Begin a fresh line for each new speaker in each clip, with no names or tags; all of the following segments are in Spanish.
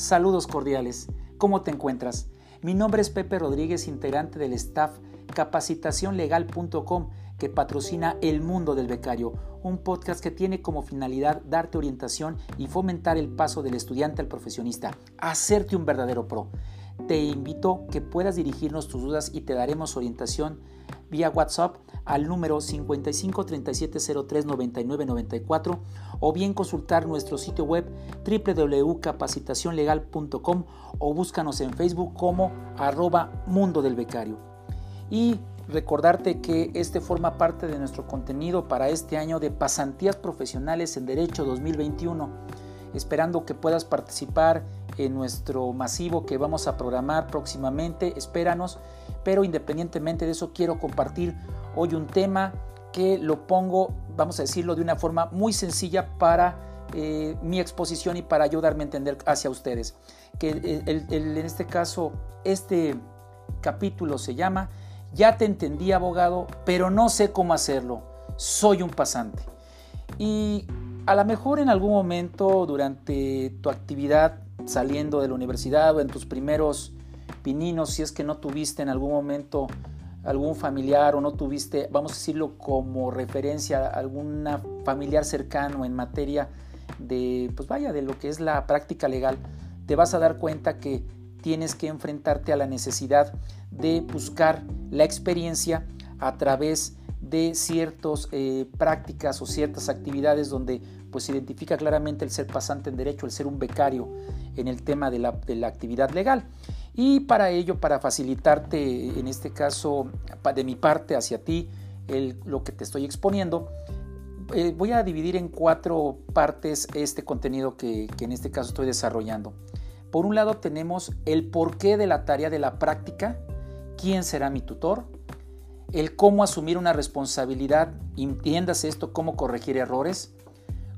Saludos cordiales. ¿Cómo te encuentras? Mi nombre es Pepe Rodríguez, integrante del staff capacitacionlegal.com que patrocina El Mundo del Becario, un podcast que tiene como finalidad darte orientación y fomentar el paso del estudiante al profesionista, hacerte un verdadero pro. Te invito que puedas dirigirnos tus dudas y te daremos orientación vía WhatsApp al número 55 o bien consultar nuestro sitio web www.capacitacionlegal.com o búscanos en Facebook como arroba mundo del becario. Y recordarte que este forma parte de nuestro contenido para este año de pasantías profesionales en Derecho 2021, esperando que puedas participar en nuestro masivo que vamos a programar próximamente, espéranos, pero independientemente de eso quiero compartir hoy un tema que lo pongo, vamos a decirlo de una forma muy sencilla para eh, mi exposición y para ayudarme a entender hacia ustedes. Que el, en este caso, este capítulo se llama Ya te entendí abogado, pero no sé cómo hacerlo. Soy un pasante. Y a lo mejor en algún momento durante tu actividad saliendo de la universidad o en tus primeros pininos, si es que no tuviste en algún momento algún familiar o no tuviste, vamos a decirlo como referencia, alguna familiar cercano en materia de, pues vaya, de lo que es la práctica legal, te vas a dar cuenta que tienes que enfrentarte a la necesidad de buscar la experiencia a través de ciertas eh, prácticas o ciertas actividades donde pues identifica claramente el ser pasante en derecho, el ser un becario en el tema de la, de la actividad legal. Y para ello, para facilitarte, en este caso, de mi parte hacia ti, lo que te estoy exponiendo, eh, voy a dividir en cuatro partes este contenido que, que en este caso estoy desarrollando. Por un lado tenemos el porqué de la tarea de la práctica, quién será mi tutor, el cómo asumir una responsabilidad, entiendas esto, cómo corregir errores,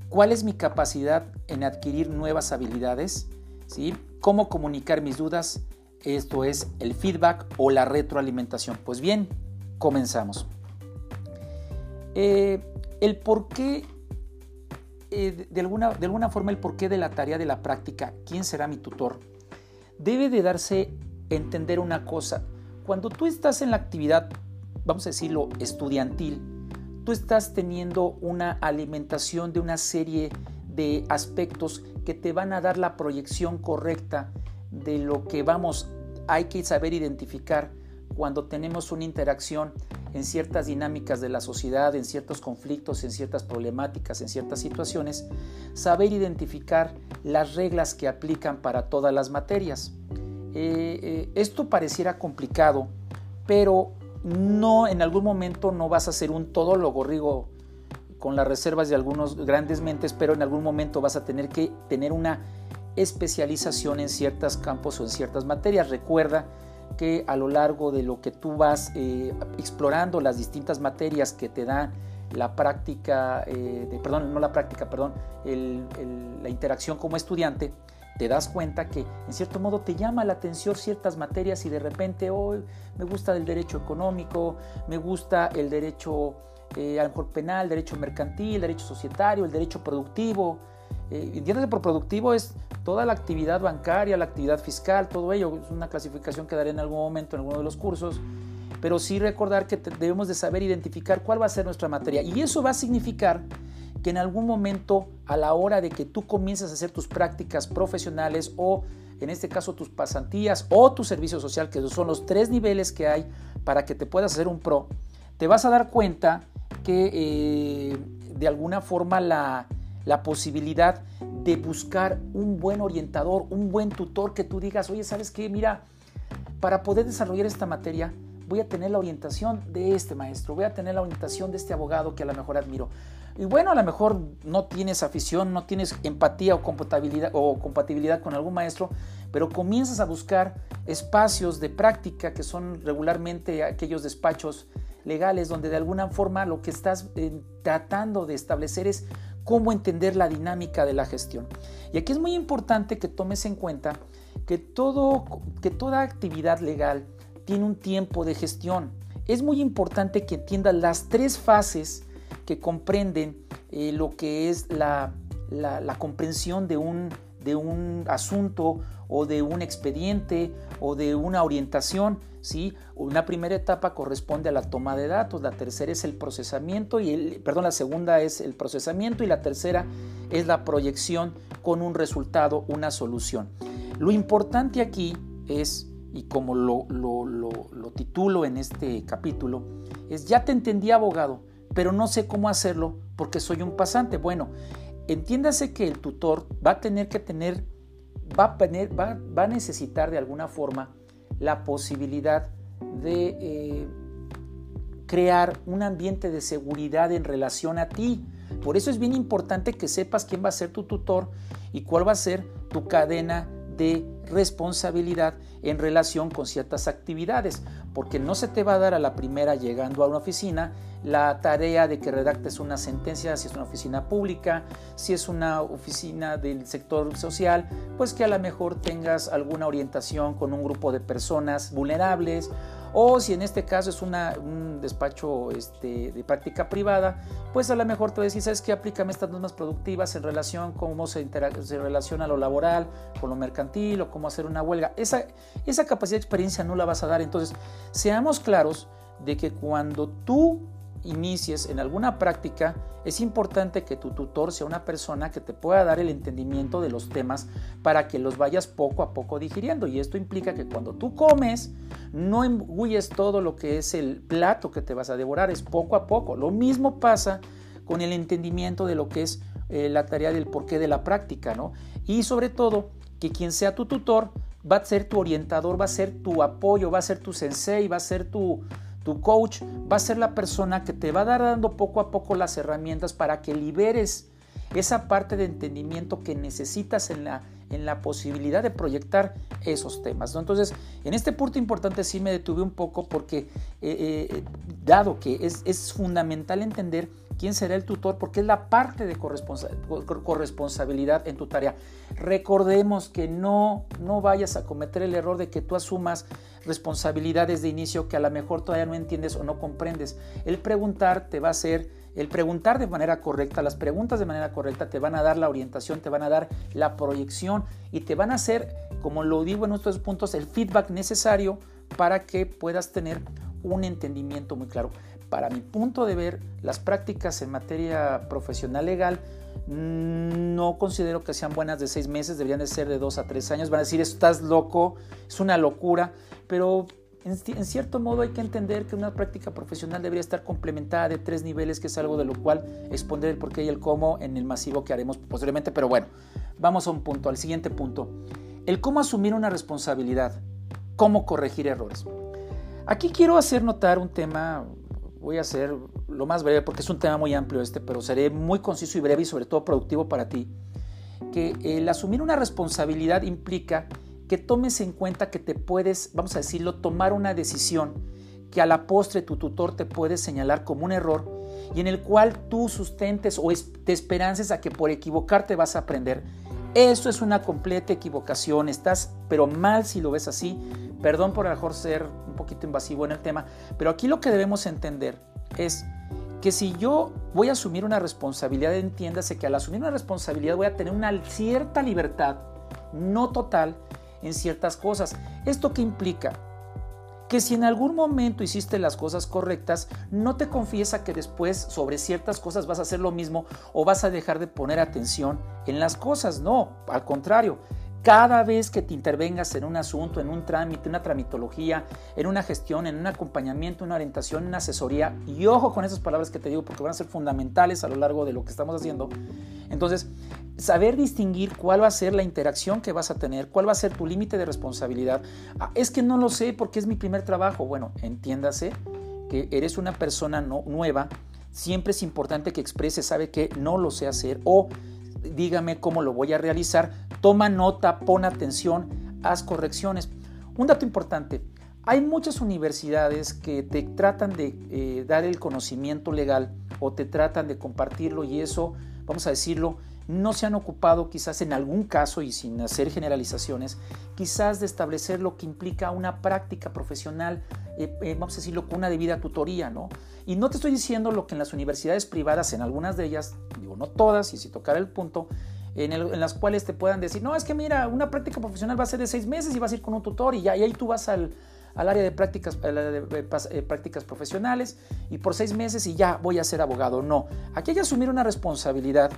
cuál es mi capacidad en adquirir nuevas habilidades, ¿sí? cómo comunicar mis dudas esto es el feedback o la retroalimentación. Pues bien, comenzamos. Eh, el por qué, eh, de, alguna, de alguna forma el porqué de la tarea de la práctica, quién será mi tutor, debe de darse entender una cosa. Cuando tú estás en la actividad, vamos a decirlo, estudiantil, tú estás teniendo una alimentación de una serie de aspectos que te van a dar la proyección correcta de lo que vamos, hay que saber identificar cuando tenemos una interacción en ciertas dinámicas de la sociedad, en ciertos conflictos, en ciertas problemáticas, en ciertas situaciones, saber identificar las reglas que aplican para todas las materias. Eh, eh, esto pareciera complicado, pero no en algún momento no vas a ser un todólogo, Rigo, con las reservas de algunos grandes mentes, pero en algún momento vas a tener que tener una especialización en ciertos campos o en ciertas materias. Recuerda que a lo largo de lo que tú vas eh, explorando las distintas materias que te dan la práctica, eh, perdón, no la práctica, perdón, la interacción como estudiante, te das cuenta que en cierto modo te llama la atención ciertas materias y de repente hoy me gusta el derecho económico, me gusta el derecho eh, a lo mejor penal, derecho mercantil, derecho societario, el derecho productivo, eh, por productivo es toda la actividad bancaria, la actividad fiscal, todo ello. Es una clasificación que daré en algún momento en alguno de los cursos. Pero sí recordar que debemos de saber identificar cuál va a ser nuestra materia. Y eso va a significar que en algún momento a la hora de que tú comiences a hacer tus prácticas profesionales o en este caso tus pasantías o tu servicio social, que son los tres niveles que hay para que te puedas hacer un pro, te vas a dar cuenta que eh, de alguna forma la, la posibilidad de buscar un buen orientador, un buen tutor que tú digas, oye, ¿sabes qué? Mira, para poder desarrollar esta materia voy a tener la orientación de este maestro, voy a tener la orientación de este abogado que a lo mejor admiro. Y bueno, a lo mejor no tienes afición, no tienes empatía o compatibilidad, o compatibilidad con algún maestro, pero comienzas a buscar espacios de práctica que son regularmente aquellos despachos legales donde de alguna forma lo que estás eh, tratando de establecer es cómo entender la dinámica de la gestión. Y aquí es muy importante que tomes en cuenta que, todo, que toda actividad legal tiene un tiempo de gestión. Es muy importante que entiendas las tres fases que comprenden eh, lo que es la, comprensión de un, de un asunto o de un expediente o de una orientación. ¿sí? Una primera etapa corresponde a la toma de datos, la tercera es el procesamiento y el, perdón, la segunda es el procesamiento y la tercera es la proyección con un resultado, una solución. Lo importante aquí es, y como lo, lo, lo titulo en este capítulo, es ya te entendí abogado, pero no sé cómo hacerlo porque soy un pasante. Bueno, entiéndase que el tutor va a tener que tener, va a, tener, va, a necesitar de alguna forma la posibilidad de eh, crear un ambiente de seguridad en relación a ti. Por eso es bien importante que sepas quién va a ser tu tutor y cuál va a ser tu cadena de responsabilidad en relación con ciertas actividades, porque no se te va a dar a la primera llegando a una oficina la tarea de que redactes una sentencia, si es una oficina pública, si es una oficina del sector social, pues que a lo mejor tengas alguna orientación con un grupo de personas vulnerables o si en este caso es un despacho este, de práctica privada, pues a lo mejor te voy a decir, ¿sabes qué? Aplícame estas normas productivas en relación con cómo se, se relaciona lo laboral con lo mercantil o cómo hacer una huelga. Esa, esa capacidad de experiencia no la vas a dar. Entonces, seamos claros de que cuando tú inicies en alguna práctica, es importante que tu tutor sea una persona que te pueda dar el entendimiento de los temas para que los vayas poco a poco digiriendo. Y esto implica que cuando tú comes, no engulles todo lo que es el plato que te vas a devorar, es poco a poco. Lo mismo pasa con el entendimiento de lo que es eh, la tarea del porqué de la práctica, ¿no? Y sobre todo, que quien sea tu tutor va a ser tu orientador, va a ser tu apoyo, va a ser tu sensei, va a ser tu, tu coach va a ser la persona que te va a dar dando poco a poco las herramientas para que liberes esa parte de entendimiento que necesitas en la, en la posibilidad de proyectar esos temas. Entonces, en este punto importante sí me detuve un poco porque, eh, eh, dado que es, es fundamental entender quién será el tutor, porque es la parte de corresponsabilidad en tu tarea. Recordemos que no, no vayas a cometer el error de que tú asumas responsabilidades de inicio que a lo mejor todavía no entiendes o no comprendes. El preguntar te va a hacer, el preguntar de manera correcta, las preguntas de manera correcta te van a dar la orientación, te van a dar la proyección y te van a hacer, como lo digo en estos puntos, el feedback necesario para que puedas tener un entendimiento muy claro para mi punto de ver, las prácticas en materia profesional legal mm, no considero que sean buenas de seis meses, deberían de ser de dos a tres años. Van a decir, estás loco, es una locura, pero en, cierto modo hay que entender que una práctica profesional debería estar complementada de tres niveles, que es algo de lo cual expondré el por qué y el cómo en el masivo que haremos posteriormente. Pero bueno, vamos a un punto, al siguiente punto. El cómo asumir una responsabilidad, cómo corregir errores. Aquí quiero hacer notar un tema voy a ser lo más breve porque es un tema muy amplio este, pero seré muy conciso y breve y sobre todo productivo para ti, que el asumir una responsabilidad implica que tomes en cuenta que te puedes, vamos a decirlo, tomar una decisión que a la postre tu tutor te puede señalar como un error y en el cual tú sustentes o te esperances a que por equivocarte vas a aprender. Eso es una completa equivocación, estás pero mal si lo ves así. Perdón por a lo mejor ser un poquito invasivo en el tema, pero aquí lo que debemos entender es que si yo voy a asumir una responsabilidad, entiéndase que al asumir una responsabilidad voy a tener una cierta libertad, no total, en ciertas cosas. ¿Esto qué implica? Que si en algún momento hiciste las cosas correctas, no te confiesa que después sobre ciertas cosas vas a hacer lo mismo o vas a dejar de poner atención en las cosas. No, al contrario, cada vez que te intervengas en un asunto, en un trámite, una tramitología, en una gestión, en un acompañamiento, una orientación, una asesoría, y ojo con esas palabras que te digo porque van a ser fundamentales a lo largo de lo que estamos haciendo. Entonces, saber distinguir cuál va a ser la interacción que vas a tener, cuál va a ser tu límite de responsabilidad. Ah, es que no lo sé porque es mi primer trabajo. Bueno, entiéndase que eres una persona no, nueva. Siempre es importante que exprese, sabe que no lo sé hacer o dígame cómo lo voy a realizar, toma nota, pon atención, haz correcciones. Un dato importante, hay muchas universidades que te tratan de eh, dar el conocimiento legal o te tratan de compartirlo y eso, vamos a decirlo, no se han ocupado quizás en algún caso y sin hacer generalizaciones, quizás de establecer lo que implica una práctica profesional, eh, eh, vamos a decirlo, con una debida tutoría, ¿no? Y no te estoy diciendo lo que en las universidades privadas, en algunas de ellas, digo no todas, y si tocar el punto, en, las cuales te puedan decir, no, es que mira, una práctica profesional va a ser de seis meses y vas a ir con un tutor y ya, ahí tú vas al, área de prácticas, eh, prácticas profesionales y por seis meses y ya voy a ser abogado. No, aquí hay que asumir una responsabilidad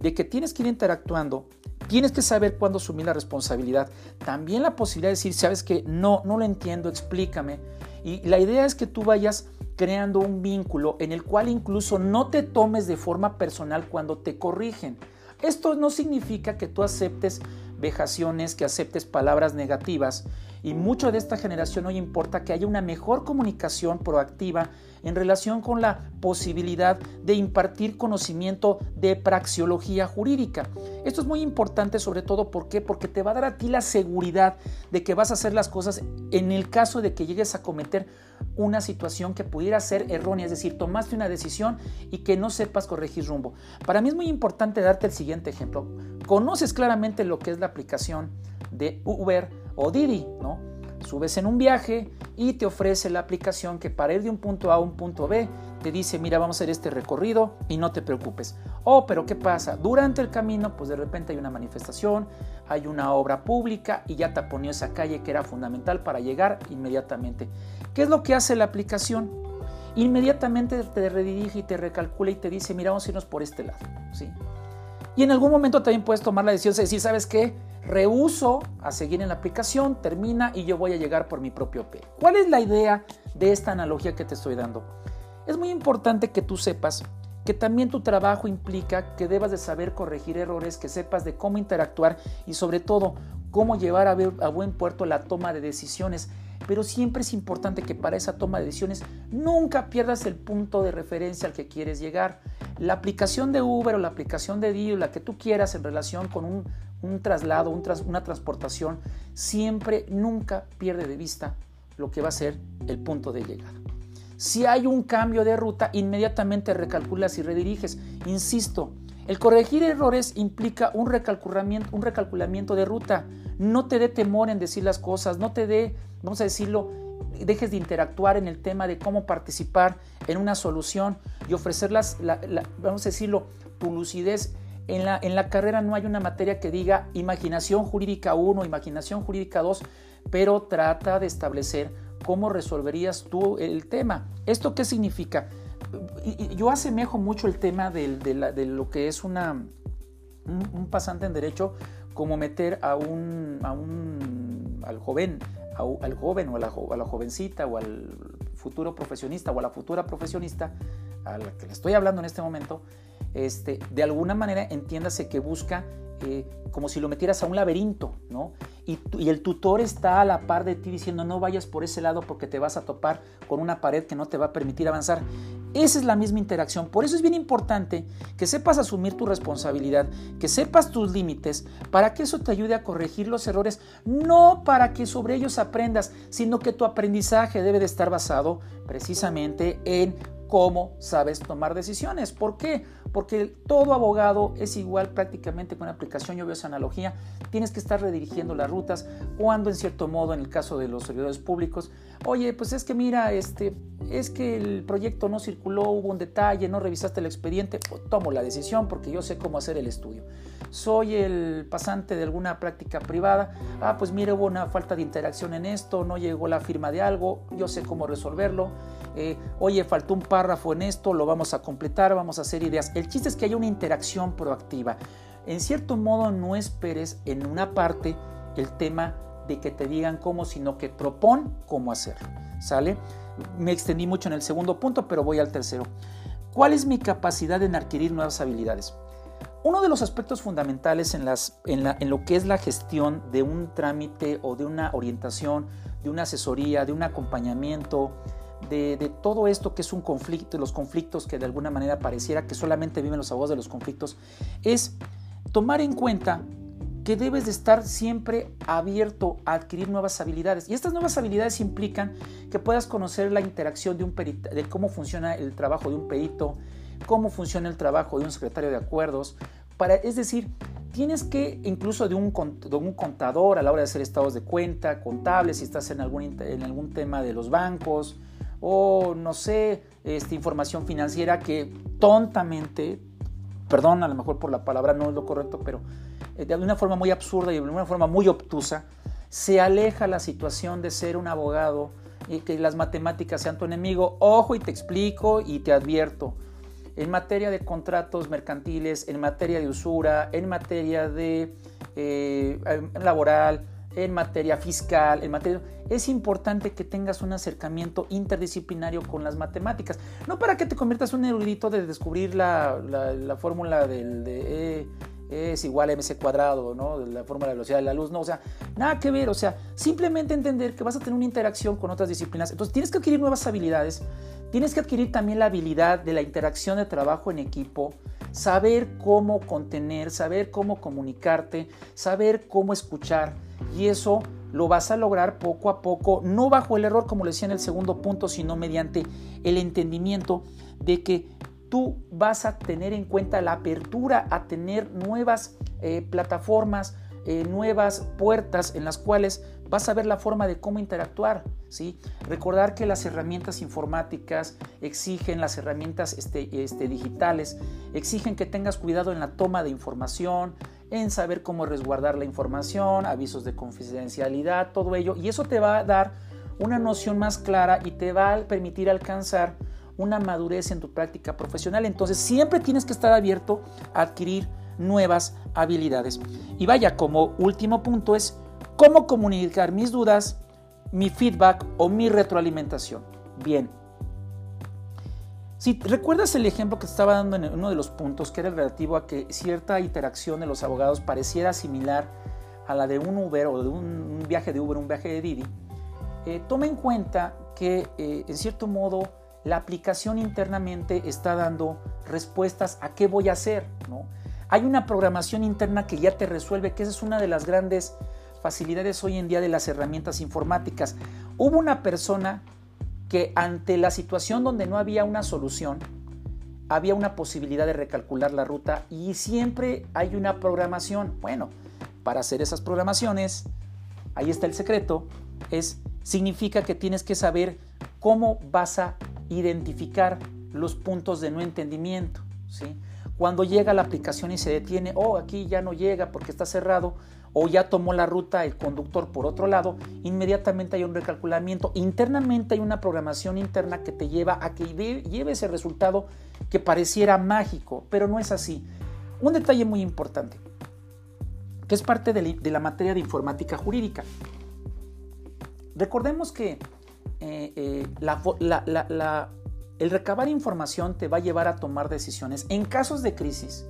de que tienes que ir interactuando, tienes que saber cuándo asumir la responsabilidad. También la posibilidad de decir, sabes que no, no lo entiendo, explícame. Y la idea es que tú vayas creando un vínculo en el cual incluso no te tomes de forma personal cuando te corrigen. Esto no significa que tú aceptes vejaciones, que aceptes palabras negativas y mucho de esta generación hoy importa que haya una mejor comunicación proactiva en relación con la posibilidad de impartir conocimiento de praxiología jurídica. Esto es muy importante sobre todo ¿por porque te va a dar a ti la seguridad de que vas a hacer las cosas en el caso de que llegues a cometer una situación que pudiera ser errónea, es decir, tomaste una decisión y que no sepas corregir rumbo. Para mí es muy importante darte el siguiente ejemplo. Conoces claramente lo que es la aplicación de Uber o Didi, ¿no? Subes en un viaje y te ofrece la aplicación que para ir de un punto A a un punto B te dice, mira, vamos a hacer este recorrido y no te preocupes. Oh, pero ¿qué pasa? Durante el camino, pues de repente hay una manifestación, hay una obra pública y ya taponió esa calle que era fundamental para llegar inmediatamente. ¿Qué es lo que hace la aplicación? Inmediatamente te redirige y te recalcula y te dice, mira, vamos a irnos por este lado. ¿sí? Y en algún momento también puedes tomar la decisión de decir, ¿sabes qué? Rehuso a seguir en la aplicación, termina y yo voy a llegar por mi propio pie. ¿Cuál es la idea de esta analogía que te estoy dando? Es muy importante que tú sepas que también tu trabajo implica que debas de saber corregir errores, que sepas de cómo interactuar y sobre todo cómo llevar a, a buen puerto la toma de decisiones pero siempre es importante que para esa toma de decisiones nunca pierdas el punto de referencia al que quieres llegar. La aplicación de Uber o la aplicación de Dio, la que tú quieras en relación con un, traslado, una transportación, siempre, nunca pierde de vista lo que va a ser el punto de llegada. Si hay un cambio de ruta, inmediatamente recalculas y rediriges. Insisto, el corregir errores implica un recalculamiento, un de ruta. No te dé temor en decir las cosas, no te dé, vamos a decirlo, dejes de interactuar en el tema de cómo participar en una solución y ofrecerlas, vamos a decirlo, tu lucidez. En la, carrera no hay una materia que diga imaginación jurídica 1, imaginación jurídica 2, pero trata de establecer cómo resolverías tú el tema. ¿Esto qué significa? yo asemejo mucho el tema de, lo que es una, un, pasante en derecho como meter a un, a un al joven, al joven o a la, a la, jovencita o al futuro profesionista o a la futura profesionista a la que le estoy hablando en este momento, este, de alguna manera entiéndase que busca eh, como si lo metieras a un laberinto, ¿no? Y, y, el tutor está a la par de ti diciendo no vayas por ese lado porque te vas a topar con una pared que no te va a permitir avanzar. Esa es la misma interacción. Por eso es bien importante que sepas asumir tu responsabilidad, que sepas tus límites, para que eso te ayude a corregir los errores, no para que sobre ellos aprendas, sino que tu aprendizaje debe de estar basado precisamente en cómo sabes tomar decisiones. ¿Por qué? Porque todo abogado es igual prácticamente con aplicación, yo veo esa analogía, tienes que estar redirigiendo las rutas cuando en cierto modo en el caso de los servidores públicos, oye, pues es que mira, este, es que el proyecto no circuló, hubo un detalle, no revisaste el expediente, tomo la decisión porque yo sé cómo hacer el estudio. Soy el pasante de alguna práctica privada, ah, pues mira, hubo una falta de interacción en esto, no llegó la firma de algo, yo sé cómo resolverlo eh, oye, faltó un párrafo en esto, lo vamos a completar, vamos a hacer ideas. El chiste es que haya una interacción proactiva. En cierto modo, no esperes en una parte el tema de que te digan cómo, sino que propon cómo hacerlo. ¿Sale? Me extendí mucho en el segundo punto, pero voy al tercero. ¿Cuál es mi capacidad en adquirir nuevas habilidades? Uno de los aspectos fundamentales en, lo que es la gestión de un trámite o de una orientación, de una asesoría, de un acompañamiento, de, todo esto que es un conflicto, los conflictos que de alguna manera pareciera que solamente viven los abogados de los conflictos, es tomar en cuenta que debes de estar siempre abierto a adquirir nuevas habilidades. Y estas nuevas habilidades implican que puedas conocer la interacción de un perito, de cómo funciona el trabajo de un perito, cómo funciona el trabajo de un secretario de acuerdos. Para, es decir, tienes que, incluso de un, de un contador a la hora de hacer estados de cuenta, contables, si estás en algún, en algún tema de los bancos, o no sé, esta información financiera que tontamente, perdón, a lo mejor por la palabra no es lo correcto, pero eh, de una forma muy absurda y de una forma muy obtusa, se aleja la situación de ser un abogado y que las matemáticas sean tu enemigo. Ojo y te explico y te advierto. En materia de contratos mercantiles, en materia de usura, en materia de eh, laboral, en materia fiscal, en materia... Es importante que tengas un acercamiento interdisciplinario con las matemáticas. No para que te conviertas en un erudito de descubrir la, fórmula del, de e, e es igual a mc cuadrado, ¿no? La fórmula de velocidad de la luz, no, o sea, nada que ver, o sea, simplemente entender que vas a tener una interacción con otras disciplinas. Entonces tienes que adquirir nuevas habilidades, tienes que adquirir también la habilidad de la interacción de trabajo en equipo, saber cómo contener, saber cómo comunicarte, saber cómo escuchar y eso lo vas a lograr poco a poco, no bajo el error como le decía en el segundo punto, sino mediante el entendimiento de que tú vas a tener en cuenta la apertura a tener nuevas eh, plataformas, eh, nuevas puertas en las cuales vas a ver la forma de cómo interactuar. ¿sí? Recordar que las herramientas informáticas exigen, las herramientas este, este, digitales, exigen que tengas cuidado en la toma de información, en saber cómo resguardar la información, avisos de confidencialidad, todo ello. Y eso te va a dar una noción más clara y te va a permitir alcanzar una madurez en tu práctica profesional. Entonces siempre tienes que estar abierto a adquirir nuevas habilidades. Y vaya, como último punto es cómo comunicar mis dudas, mi feedback o mi retroalimentación. Bien. Si recuerdas el ejemplo que te estaba dando en uno de los puntos, que era el relativo a que cierta interacción de los abogados pareciera similar a la de un Uber o de un, viaje de Uber, un viaje de Didi, eh, toma en cuenta que eh, en cierto modo la aplicación internamente está dando respuestas a qué voy a hacer. ¿no? Hay una programación interna que ya te resuelve, que esa es una de las grandes facilidades hoy en día de las herramientas informáticas. Hubo una persona que ante la situación donde no había una solución, había una posibilidad de recalcular la ruta y siempre hay una programación. Bueno, para hacer esas programaciones, ahí está el secreto, es significa que tienes que saber cómo vas a identificar los puntos de no entendimiento, ¿sí? Cuando llega la aplicación y se detiene, oh, aquí ya no llega porque está cerrado, o ya tomó la ruta el conductor por otro lado, inmediatamente hay un recalculamiento. Internamente hay una programación interna que te lleva a que lleve ese resultado que pareciera mágico, pero no es así. Un detalle muy importante, que es parte de la materia de informática jurídica. Recordemos que eh, eh, el recabar información te va a llevar a tomar decisiones. En casos de crisis,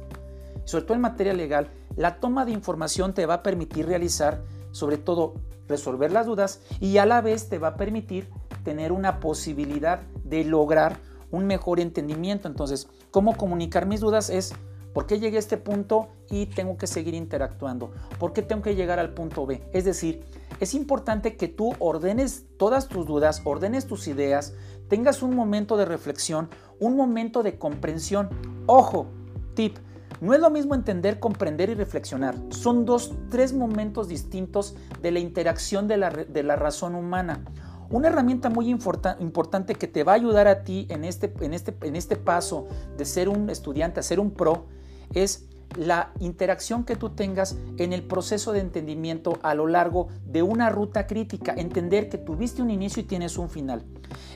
sobre todo en materia legal, la toma de información te va a permitir realizar, sobre todo, resolver las dudas y a la vez te va a permitir tener una posibilidad de lograr un mejor entendimiento. Entonces, cómo comunicar mis dudas es por qué llegué a este punto y tengo que seguir interactuando, por qué tengo que llegar al punto B. Es decir, es importante que tú ordenes todas tus dudas, ordenes tus ideas, tengas un momento de reflexión, un momento de comprensión. Ojo, tip, no es lo mismo entender, comprender y reflexionar. Son dos, tres momentos distintos de la interacción de la, razón humana. Una herramienta muy importante que te va a ayudar a ti en este, en, este, en este paso de ser un estudiante a ser un pro es la interacción que tú tengas en el proceso de entendimiento a lo largo de una ruta crítica, entender que tuviste un inicio y tienes un final.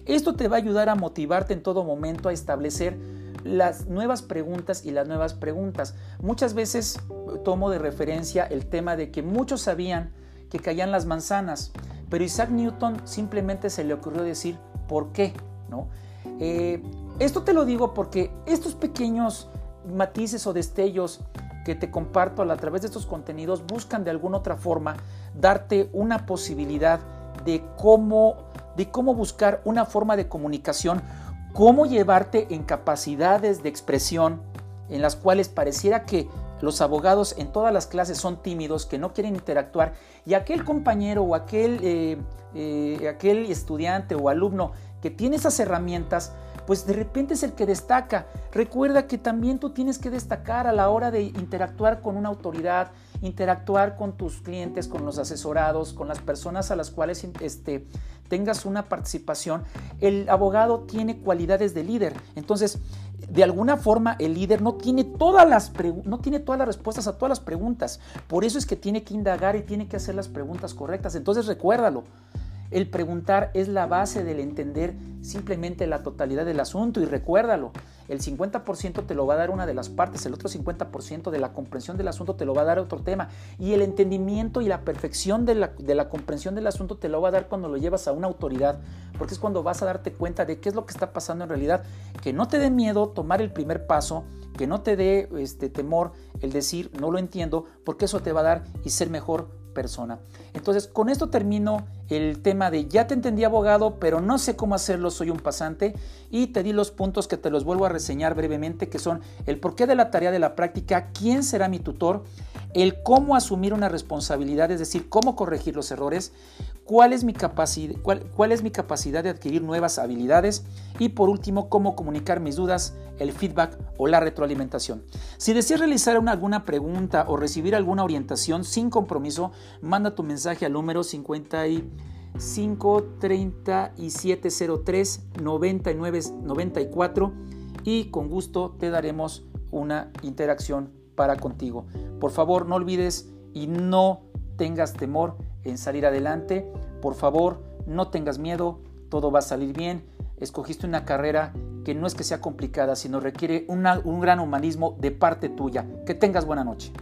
Esto te va a ayudar a motivarte en todo momento a establecer las nuevas preguntas y las nuevas preguntas. Muchas veces tomo de referencia el tema de que muchos sabían que caían las manzanas, pero Isaac Newton simplemente se le ocurrió decir ¿por qué? ¿No? Eh, esto te lo digo porque estos pequeños matices o destellos que te comparto a través de estos contenidos buscan de alguna otra forma darte una posibilidad de cómo, de cómo buscar una forma de comunicación cómo llevarte en capacidades de expresión en las cuales pareciera que los abogados en todas las clases son tímidos, que no quieren interactuar, y aquel compañero o aquel, eh, eh, aquel estudiante o alumno que tiene esas herramientas pues de repente es el que destaca. Recuerda que también tú tienes que destacar a la hora de interactuar con una autoridad, interactuar con tus clientes, con los asesorados, con las personas a las cuales este, tengas una participación. El abogado tiene cualidades de líder. Entonces, de alguna forma el líder no tiene, todas las no tiene todas las respuestas a todas las preguntas. Por eso es que tiene que indagar y tiene que hacer las preguntas correctas. Entonces recuérdalo. El preguntar es la base del entender simplemente la totalidad del asunto y recuérdalo, el 50% te lo va a dar una de las partes, el otro 50% de la comprensión del asunto te lo va a dar otro tema y el entendimiento y la perfección de la, de la comprensión del asunto te lo va a dar cuando lo llevas a una autoridad, porque es cuando vas a darte cuenta de qué es lo que está pasando en realidad, que no te dé miedo tomar el primer paso, que no te dé este temor el decir no lo entiendo, porque eso te va a dar y ser mejor persona. Entonces, con esto termino el tema de ya te entendí abogado, pero no sé cómo hacerlo, soy un pasante y te di los puntos que te los vuelvo a reseñar brevemente, que son el porqué de la tarea de la práctica, quién será mi tutor, el cómo asumir una responsabilidad, es decir, cómo corregir los errores, cuál es mi, capacidad, cuál, es mi capacidad de adquirir nuevas habilidades y por último, cómo comunicar mis dudas, el feedback o la retroalimentación. Si deseas realizar alguna pregunta o recibir alguna orientación sin compromiso, manda tu mensaje al número 55 3703 9994 y con gusto te daremos una interacción para contigo. Por favor, no olvides y no tengas temor en salir adelante. Por favor, no tengas miedo, todo va a salir bien. Escogiste una carrera que no es que sea complicada, sino requiere un gran humanismo de parte tuya. Que tengas buena noche.